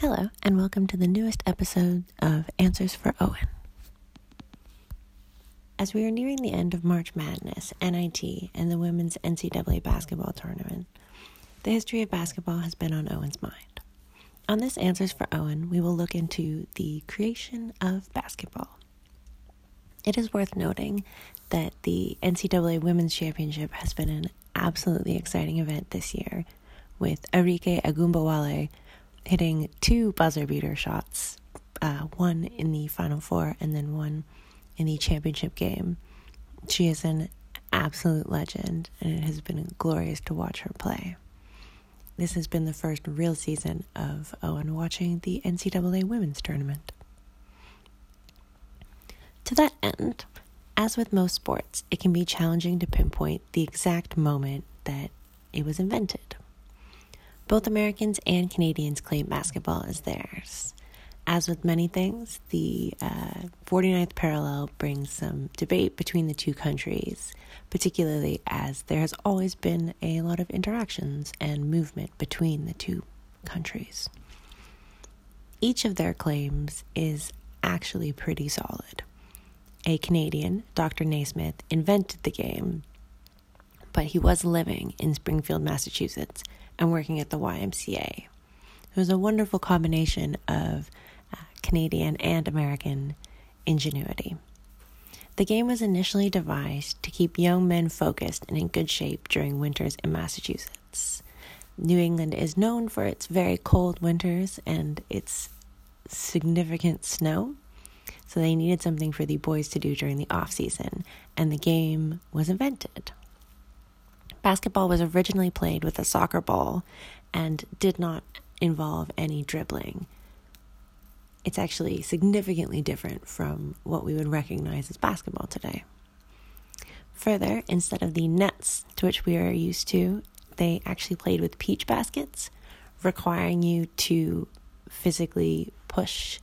Hello, and welcome to the newest episode of Answers for Owen. As we are nearing the end of March Madness, NIT, and the women's NCAA basketball tournament, the history of basketball has been on Owen's mind. On this Answers for Owen, we will look into the creation of basketball. It is worth noting that the NCAA Women's Championship has been an absolutely exciting event this year, with Arike Ogunbowale hitting two buzzer beater shots, uh, one in the Final Four and then one in the championship game. She is an absolute legend, and it has been glorious to watch her play. This has been the first real season of Owen watching the NCAA women's tournament. To that end, as with most sports, it can be challenging to pinpoint the exact moment that it was invented. Both Americans and Canadians claim basketball as theirs. As with many things, the uh, 49th parallel brings some debate between the two countries, particularly as there has always been a lot of interactions and movement between the two countries. Each of their claims is actually pretty solid. A Canadian, Dr. Naismith, invented the game, but he was living in Springfield, Massachusetts and working at the YMCA. It was a wonderful combination of uh, Canadian and American ingenuity. The game was initially devised to keep young men focused and in good shape during winters in Massachusetts. New England is known for its very cold winters and its significant snow, so they needed something for the boys to do during the off season, and the game was invented. Basketball was originally played with a soccer ball and did not involve any dribbling. It's actually significantly different from what we would recognize as basketball today. Further, instead of the nets to which we are used to, they actually played with peach baskets, requiring you to physically push,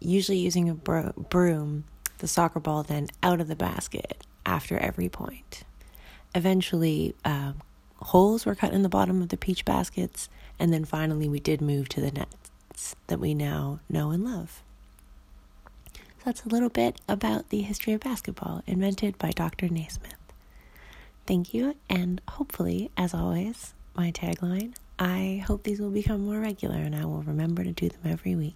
usually using a broom, the soccer ball then out of the basket after every point. Eventually, um, holes were cut in the bottom of the peach baskets, and then finally, we did move to the nets that we now know and love. So that's a little bit about the history of basketball invented by Dr. Naismith. Thank you, and hopefully, as always, my tagline I hope these will become more regular and I will remember to do them every week.